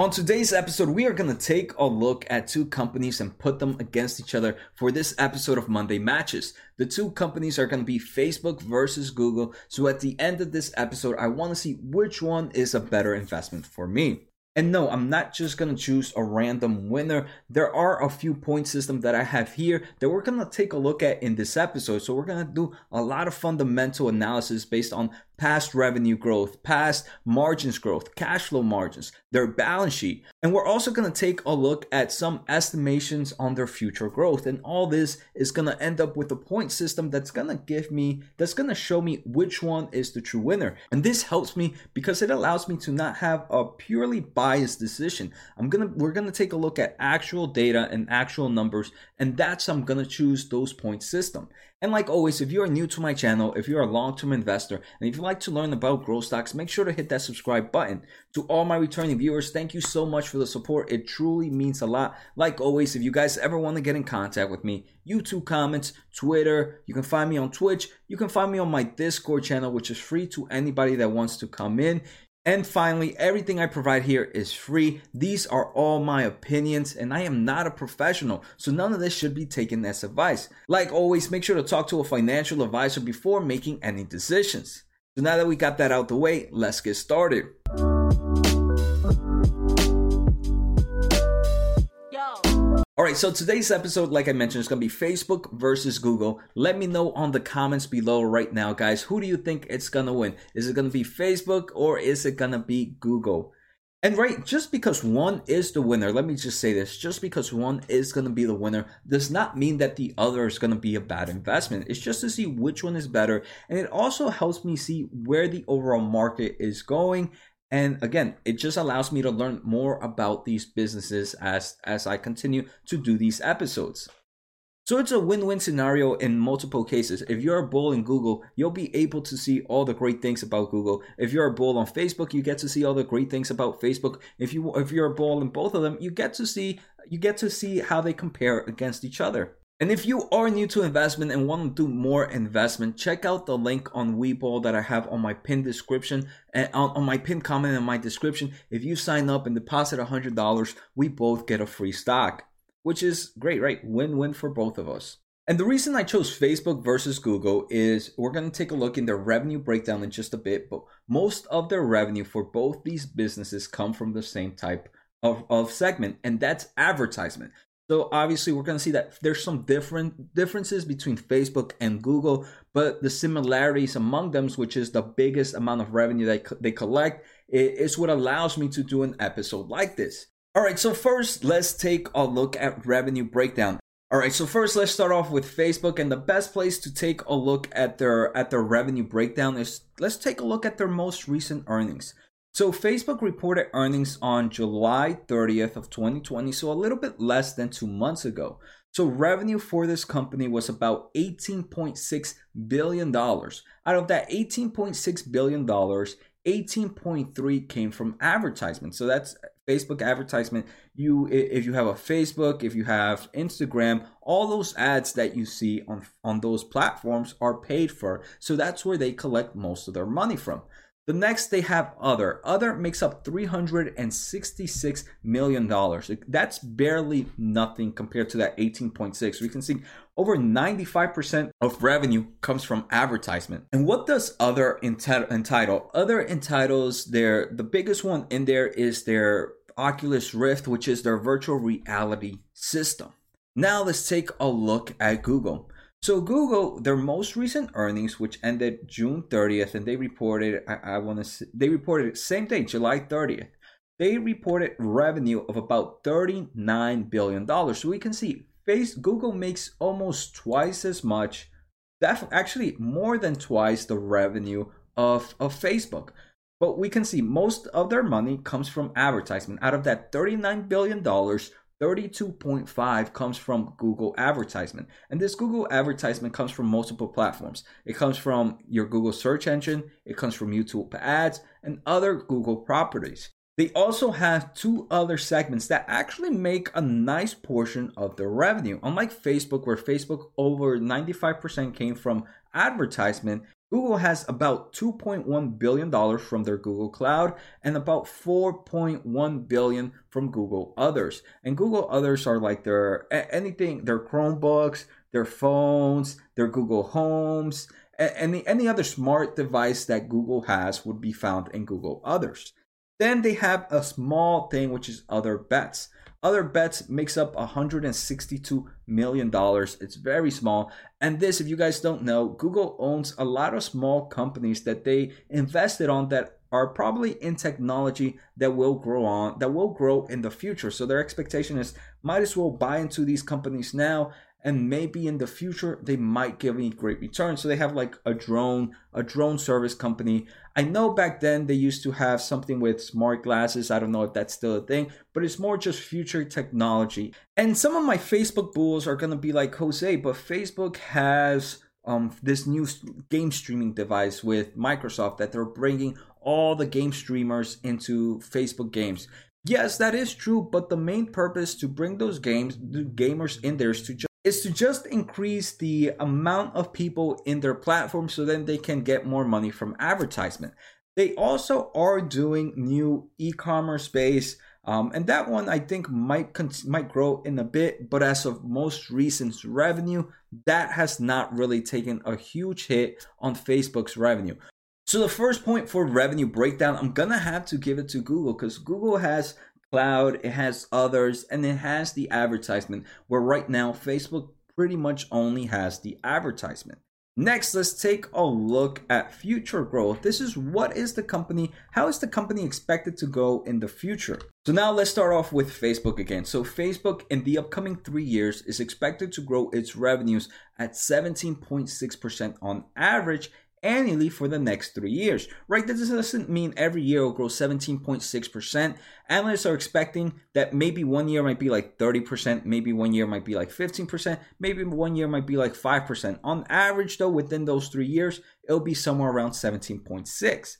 On today's episode, we are going to take a look at two companies and put them against each other for this episode of Monday Matches. The two companies are going to be Facebook versus Google. So at the end of this episode, I want to see which one is a better investment for me. And no, I'm not just to choose a random winner. There are a few point systems that I have here that we're to take a look at in this episode. So we're to do a lot of fundamental analysis based on past revenue growth, past margins growth, cash flow margins, their balance sheet. And we're also going to take a look at some estimations on their future growth. And all this is going to end up with a point system that's going to give me, that's going to show me which one is the true winner. And this helps me because it allows me to not have a purely biased decision. I'm going to, we're going to take a look at actual data and actual numbers. And that's I'm going to choose those point system. And like always, if you are new to my channel, if you're a long-term investor, and if you'd like to learn about growth stocks, make sure to hit that subscribe button. To all my returning viewers, thank you so much for the support. It truly means a lot. Like always, if you guys ever want to get in contact with me, YouTube comments, Twitter, you can find me on Twitch, you can find me on my Discord channel, which is free to anybody that wants to come in. And finally, everything I provide here is free. These are all my opinions, and I am not a professional, so none of this should be taken as advice. Like always, make sure to talk to a financial advisor before making any decisions. So now that we got that out the way, let's get started. All right, so today's episode, like I mentioned, is going to be Facebook versus Google. Let me know on the comments below right now, guys. Who do you think it's going to win? Is it going to be Facebook or is it going to be Google? And right, just because one is the winner, let me just say this just because one is going to be the winner does not mean that the other is going to be a bad investment. It's just to see which one is better. And it also helps me see where the overall market is going and again it just allows me to learn more about these businesses as as i continue to do these episodes. So it's a win-win scenario in multiple cases. If you're a bull in google you'll be able to see all the great things about google. If you're a bull on facebook you get to see all the great things about facebook. If you if you're a bull in both of them you get to see you get to see how they compare against each other and if you are new to investment and want to do more investment, check out the link on Webull that I have on my pinned description and on, on my pinned comment in my description. If you sign up and deposit $100, we both get a free stock, which is great, right? Win-win for both of us. And the reason I chose Facebook versus Google is we're going to take a look in their revenue breakdown in just a bit, but most of their revenue for both these businesses come from the same type of, of segment, and that's advertisement. So obviously we're going to see that there's some different differences between Facebook and Google, but the similarities among them, which is the biggest amount of revenue that they collect, is what allows me to do an episode like this. All right, so first let's take a look at revenue breakdown. All right, so first let's start off with Facebook and the best place to take a look at their at their revenue breakdown is let's take a look at their most recent earnings. So Facebook reported earnings on July 30th of 2020, so a little bit less than 2 months ago. So revenue for this company was about 18.6 billion dollars. Out of that 18.6 billion dollars, 18.3 came from advertisement. So that's Facebook advertisement. You if you have a Facebook, if you have Instagram, all those ads that you see on on those platforms are paid for. So that's where they collect most of their money from. The next they have other. Other makes up $366 million. That's barely nothing compared to that 18.6. We can see over 95% of revenue comes from advertisement. And what does other entitle? Other entitles their the biggest one in there is their Oculus Rift, which is their virtual reality system. Now let's take a look at Google. So Google, their most recent earnings, which ended June 30th, and they reported, I, I want to, they reported same day, July 30th. They reported revenue of about 39 billion dollars. So we can see, face Google makes almost twice as much, that actually more than twice the revenue of of Facebook. But we can see most of their money comes from advertisement. Out of that 39 billion dollars, 32.5 comes from Google advertisement. And this Google advertisement comes from multiple platforms. It comes from your Google search engine, it comes from YouTube ads, and other Google properties. They also have two other segments that actually make a nice portion of their revenue. Unlike Facebook, where Facebook over 95% came from advertisement, Google has about $2.1 billion from their Google Cloud and about 4.1 billion from Google Others. And Google Others are like their anything, their Chromebooks, their phones, their Google Homes, any any other smart device that Google has would be found in Google Others. Then they have a small thing which is other bets. Other bets makes up 162 million dollars. It's very small. And this, if you guys don't know, Google owns a lot of small companies that they invested on that are probably in technology that will grow on that will grow in the future. So their expectation is might as well buy into these companies now and maybe in the future they might give me great returns so they have like a drone a drone service company. I know back then they used to have something with smart glasses. I don't know if that's still a thing but it's more just future technology. And some of my facebook bulls are to be like jose but facebook has um, this new game streaming device with microsoft that they're bringing all the game streamers into facebook games. Yes, that is true, but the main purpose to bring those games, the gamers in there is to just is to just increase the amount of people in their platform so then they can get more money from advertisement. They also are doing new e-commerce space, um, and that one I think might might grow in a bit. But as of most recent revenue, that has not really taken a huge hit on Facebook's revenue. So the first point for revenue breakdown, I'm gonna have to give it to Google because Google has cloud, it has others, and it has the advertisement, where right now Facebook pretty much only has the advertisement. Next, let's take a look at future growth. This is what is the company, how is the company expected to go in the future? So now let's start off with Facebook again. So Facebook in the upcoming three years is expected to grow its revenues at 17.6% on average annually for the next three years, right? This doesn't mean every year will grow 17.6%. Analysts are expecting that maybe one year might be like 30%, maybe one year might be like 15%, maybe one year might be like 5%. On average, though, within those three years, it'll be somewhere around 17.6.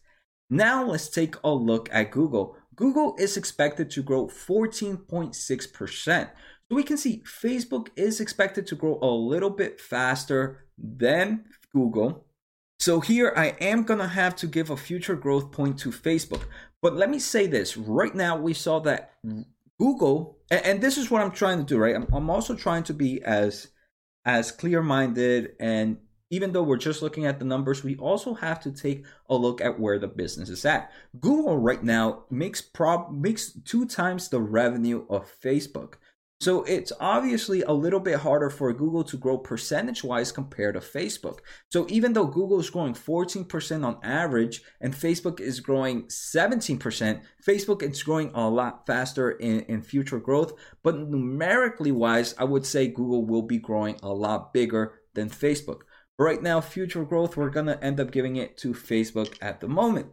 Now let's take a look at Google. Google is expected to grow 14.6%. So we can see Facebook is expected to grow a little bit faster than Google so here I am gonna have to give a future growth point to Facebook. But let me say this right now, we saw that Google, and, and this is what I'm trying to do, right? I'm, I'm also trying to be as as clear minded and even though we're just looking at the numbers, we also have to take a look at where the business is at. Google right now makes prob makes two times the revenue of Facebook. So it's obviously a little bit harder for Google to grow percentage wise compared to Facebook. So even though Google is growing 14% on average and Facebook is growing 17%, Facebook is growing a lot faster in, in future growth. But numerically wise, I would say Google will be growing a lot bigger than Facebook. Right now, future growth, we're gonna end up giving it to Facebook at the moment.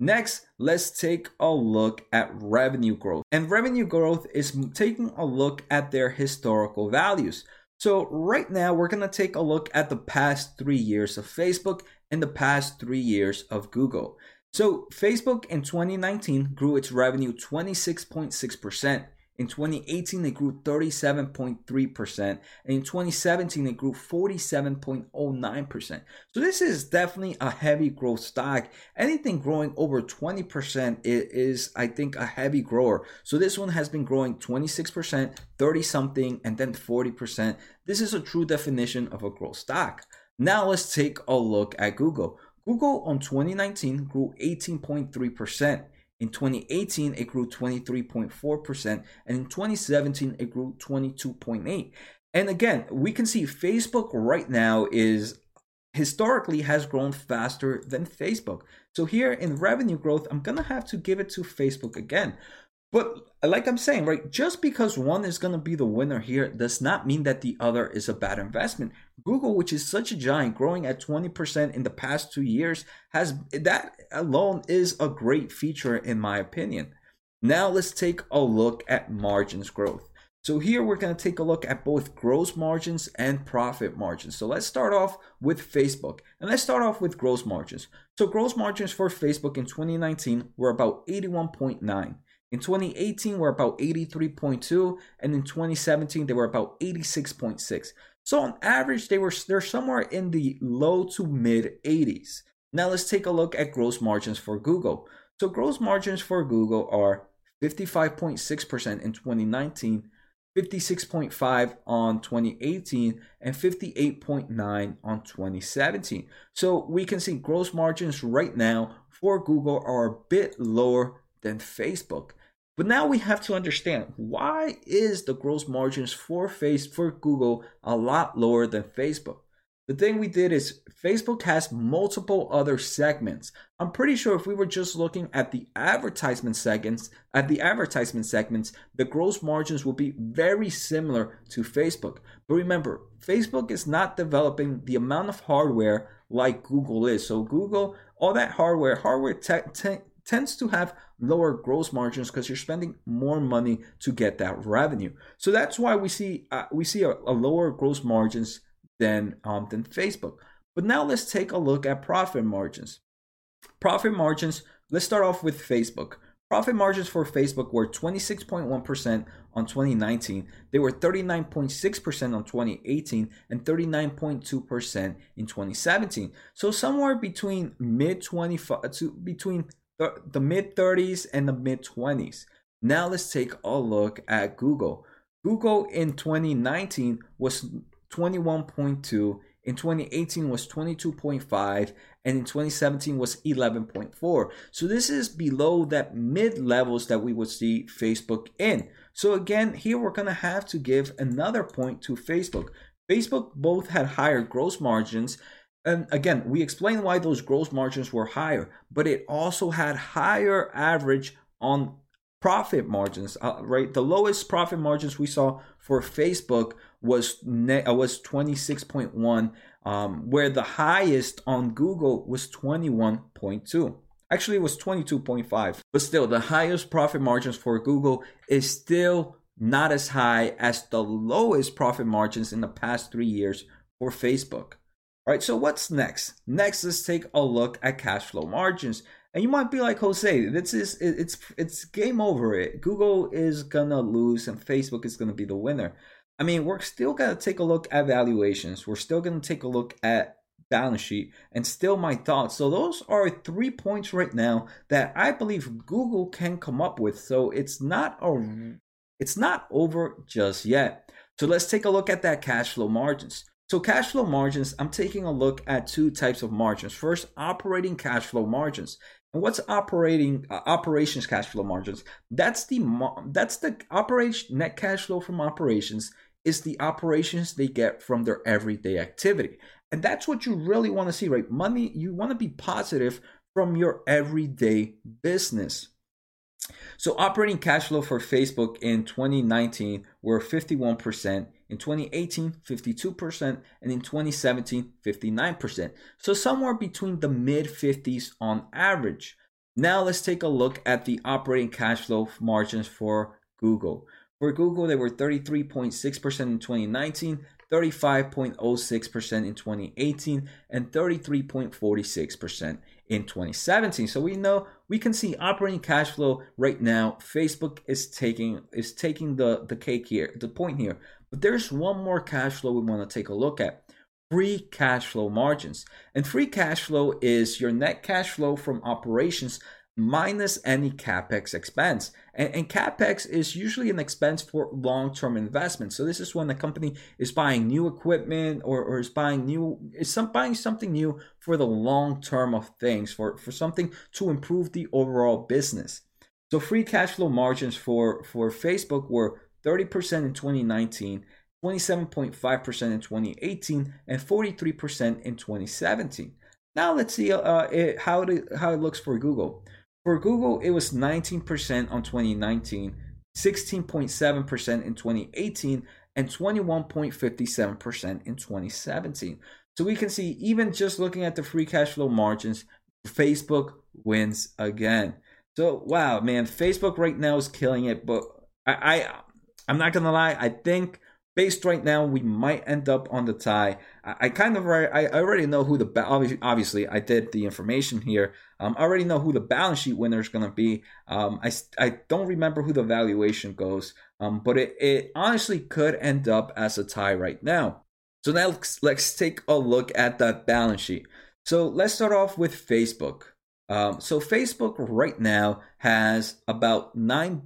Next, let's take a look at revenue growth. And revenue growth is taking a look at their historical values. So, right now, we're going to take a look at the past three years of Facebook and the past three years of Google. So, Facebook in 2019 grew its revenue 26.6%. In 2018, it grew 37.3%. And in 2017, it grew 47.09%. So this is definitely a heavy growth stock. Anything growing over 20% is, I think, a heavy grower. So this one has been growing 26%, 30 something, and then 40%. This is a true definition of a growth stock. Now let's take a look at Google. Google on 2019 grew 18.3%. In 2018, it grew 23.4%, and in 2017, it grew 22.8. And again, we can see Facebook right now is historically has grown faster than Facebook. So here in revenue growth, I'm gonna have to give it to Facebook again. But like I'm saying, right, just because one is going to be the winner here does not mean that the other is a bad investment. Google, which is such a giant, growing at 20% in the past two years, has that alone is a great feature in my opinion. Now let's take a look at margins growth. So here we're going to take a look at both gross margins and profit margins. So let's start off with Facebook and let's start off with gross margins. So gross margins for Facebook in 2019 were about 81.9. In 2018, we're about 83.2, and in 2017, they were about 86.6. So on average, they were they're somewhere in the low to mid 80s. Now let's take a look at gross margins for Google. So gross margins for Google are 55.6% in 2019, 56.5 on 2018 and 58.9 on 2017. So we can see gross margins right now for Google are a bit lower than Facebook. But now we have to understand why is the gross margins for face for Google a lot lower than Facebook? The thing we did is Facebook has multiple other segments. I'm pretty sure if we were just looking at the advertisement segments, at the advertisement segments, the gross margins will be very similar to Facebook. But remember, Facebook is not developing the amount of hardware like Google is. So Google, all that hardware, hardware te- te- tends to have lower gross margins because you're spending more money to get that revenue. So that's why we see uh, we see a, a lower gross margins than um, than Facebook. But now let's take a look at profit margins. Profit margins. Let's start off with Facebook. Profit margins for Facebook were 26.1% on 2019. They were 39.6% on 2018 and 39.2% in 2017. So somewhere between mid 25 to between the, mid 30s and the mid 20s. Now let's take a look at Google. Google in 2019 was 21.2 in 2018 was 22.5 and in 2017 was 11.4 so this is below that mid levels that we would see facebook in so again here we're going to have to give another point to facebook facebook both had higher gross margins and again we explained why those gross margins were higher but it also had higher average on profit margins. Uh, right the lowest profit margins we saw for facebook was ne- uh, was 26.1 um, where the highest on google was 21.2 actually it was 22.5 but still the highest profit margins for google is still not as high as the lowest profit margins in the past three years for facebook all right so what's next next let's take a look at cash flow margins and you might be like Jose, this is it's it's game over. It Google is gonna lose and Facebook is gonna be the winner. I mean, we're still gonna take a look at valuations. We're still gonna take a look at balance sheet and still my thoughts. So those are three points right now that I believe Google can come up with. So it's not a it's not over just yet. So let's take a look at that cash flow margins. So cash flow margins, I'm taking a look at two types of margins. First, operating cash flow margins. And what's operating uh, operations cash flow margins? That's the that's the operation net cash flow from operations is the operations they get from their everyday activity. And that's what you really want to see, right? Money, you want to be positive from your everyday business. So operating cash flow for Facebook in 2019 were 51%, in 2018 52%, and in 2017 59%. So somewhere between the mid 50s on average. Now let's take a look at the operating cash flow margins for Google. For Google, they were 33.6% in 2019, 35.06% in 2018, and 33.46% in 2017. So we know we can see operating cash flow right now. Facebook is taking is taking the the cake here, the point here. But there's one more cash flow we want to take a look at. Free cash flow margins. And free cash flow is your net cash flow from operations minus any capex expense. And, and, capex is usually an expense for long term investment. So this is when the company is buying new equipment or, or is buying new is some buying something new for the long term of things for, for something to improve the overall business. So free cash flow margins for, for Facebook were 30% in 2019. 27.5% in 2018 and 43% in 2017. Now let's see uh, it, how, it, how it looks for Google. For Google, it was 19% on 2019, 16.7% in 2018, and 21.57% in 2017. So we can see, even just looking at the free cash flow margins, Facebook wins again. So wow, man, Facebook right now is killing it. But I, I I'm not gonna lie, I think based right now, we might end up on the tie. I, I kind of I, I already know who the obviously, obviously I did the information here. Um, I already know who the balance sheet winner is to be. Um, I I don't remember who the valuation goes. Um, but it it honestly could end up as a tie right now. So now let's, let's take a look at that balance sheet. So let's start off with Facebook. Um, so Facebook right now has about nine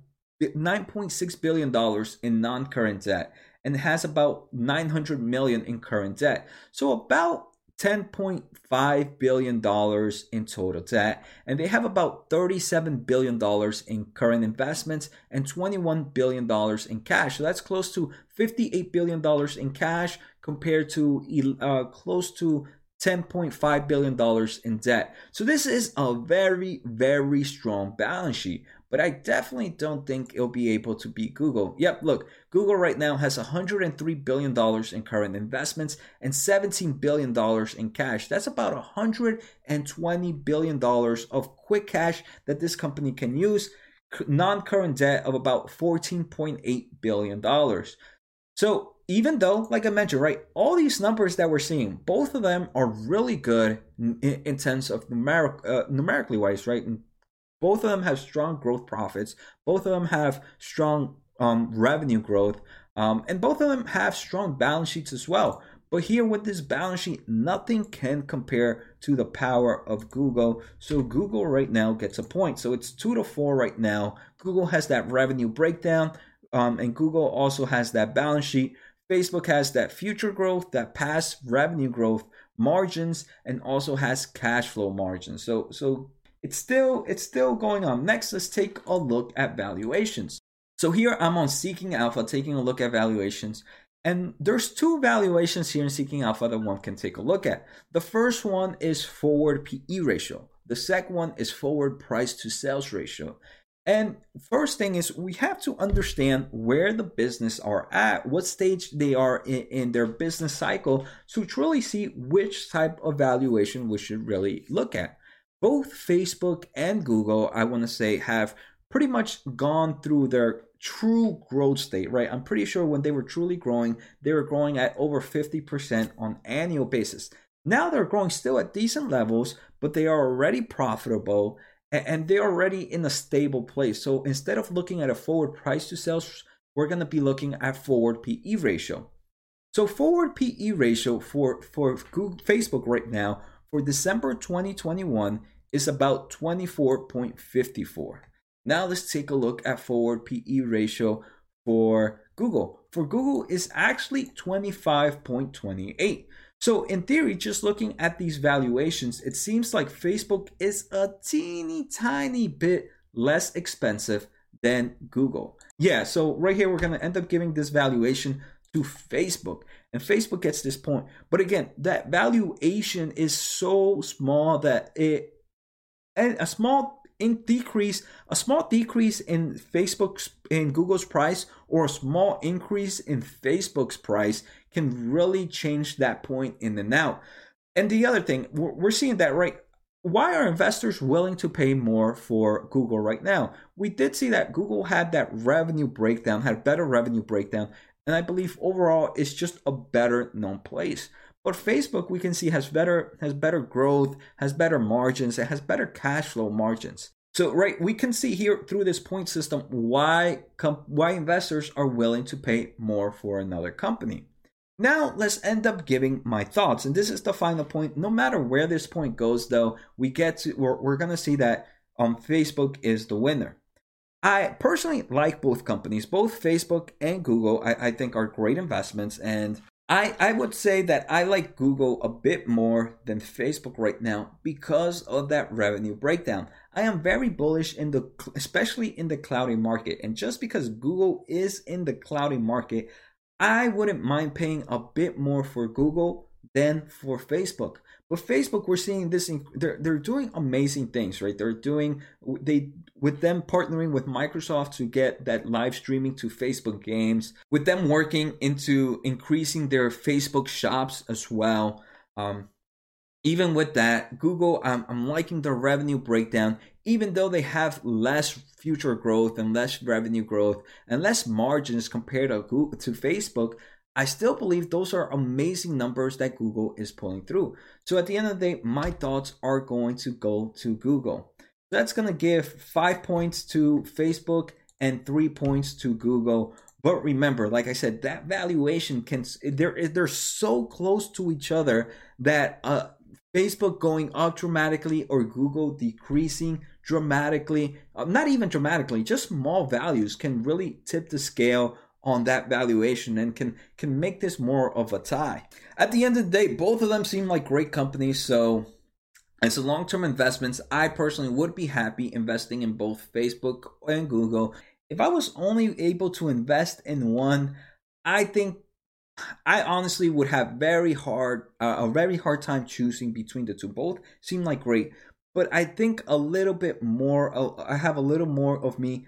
nine point six billion dollars in non-current debt and has about 900 million in current debt. So about 10.5 billion dollars in total debt and they have about 37 billion dollars in current investments and 21 billion dollars in cash. So that's close to 58 billion dollars in cash compared to uh, close to $10.5 billion in debt. So this is a very, very strong balance sheet. But I definitely don't think it'll be able to beat Google. Yep, look, Google right now has $103 billion in current investments and $17 billion in cash. That's about $120 billion of quick cash that this company can use. Non current debt of about $14.8 billion. So even though, like I mentioned, right, all these numbers that we're seeing, both of them are really good in, in terms of numeric, uh, numerically wise, right? And both of them have strong growth profits. Both of them have strong um, revenue growth, um, and both of them have strong balance sheets as well. But here with this balance sheet, nothing can compare to the power of Google. So Google right now gets a point. So it's two to four right now. Google has that revenue breakdown, um, and Google also has that balance sheet. Facebook has that future growth, that past revenue growth margins, and also has cash flow margins. So so it's still it's still going on. Next, let's take a look at valuations. So here I'm on Seeking Alpha, taking a look at valuations. And there's two valuations here in Seeking Alpha that one can take a look at. The first one is forward PE ratio. The second one is forward price to sales ratio. And first thing is we have to understand where the business are at, what stage they are in, in, their business cycle to truly see which type of valuation we should really look at. Both Facebook and Google, I want to say, have pretty much gone through their true growth state, right? I'm pretty sure when they were truly growing, they were growing at over 50% on annual basis. Now they're growing still at decent levels, but they are already profitable and they're already in a stable place. So instead of looking at a forward price to sales, we're going to be looking at forward PE ratio. So forward PE ratio for, for Google, Facebook right now for December 2021 is about 24.54. Now let's take a look at forward PE ratio for Google. For Google is actually 25.28. So, in theory, just looking at these valuations, it seems like Facebook is a teeny tiny bit less expensive than Google. Yeah, so right here, we're going to end up giving this valuation to Facebook, and Facebook gets this point. But again, that valuation is so small that it, and a small in decrease a small decrease in Facebook's in Google's price or a small increase in Facebook's price can really change that point in and out. And the other thing, we're seeing that right why are investors willing to pay more for Google right now? We did see that Google had that revenue breakdown, had better revenue breakdown, and I believe overall it's just a better known place. But Facebook we can see has better has better growth, has better margins, it has better cash flow margins. So right, we can see here through this point system why why investors are willing to pay more for another company. Now let's end up giving my thoughts, and this is the final point. No matter where this point goes, though, we get to we're, we're gonna see that um Facebook is the winner. I personally like both companies, both Facebook and Google. I, I think are great investments, and I, I would say that I like Google a bit more than Facebook right now because of that revenue breakdown. I am very bullish in the especially in the cloudy market and just because Google is in the cloudy market, I wouldn't mind paying a bit more for Google than for Facebook. But Facebook, we're seeing this. They're they're doing amazing things, right? They're doing they with them partnering with Microsoft to get that live streaming to Facebook games. With them working into increasing their Facebook shops as well. Um, even with that, Google, I'm, I'm liking the revenue breakdown. Even though they have less future growth and less revenue growth and less margins compared to Google, to Facebook, I still believe those are amazing numbers that Google is pulling through. So at the end of the day, my thoughts are going to go to Google. That's going to give five points to Facebook and three points to Google. But remember, like I said, that valuation can they're they're so close to each other that uh, Facebook going up dramatically or Google decreasing dramatically, uh, not even dramatically, just small values can really tip the scale on that valuation and can can make this more of a tie. At the end of the day, both of them seem like great companies, so as a long-term investments, I personally would be happy investing in both Facebook and Google if I was only able to invest in one, I think I honestly would have very hard uh, a very hard time choosing between the two. Both seem like great, but I think a little bit more. Uh, I have a little more of me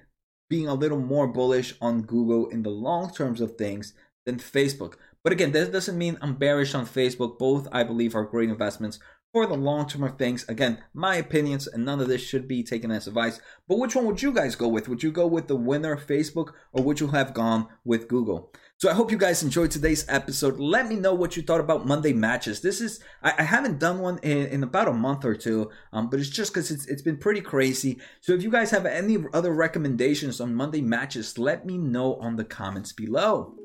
being a little more bullish on Google in the long terms of things than Facebook. But again, this doesn't mean I'm bearish on Facebook. Both I believe are great investments for the long term of things. Again, my opinions, and none of this should be taken as advice. But which one would you guys go with? Would you go with the winner, Facebook, or would you have gone with Google? So I hope you guys enjoyed today's episode. Let me know what you thought about Monday matches. This is I, I haven't done one in, in, about a month or two, um, but it's just because it's it's been pretty crazy. So if you guys have any other recommendations on Monday matches, let me know on the comments below.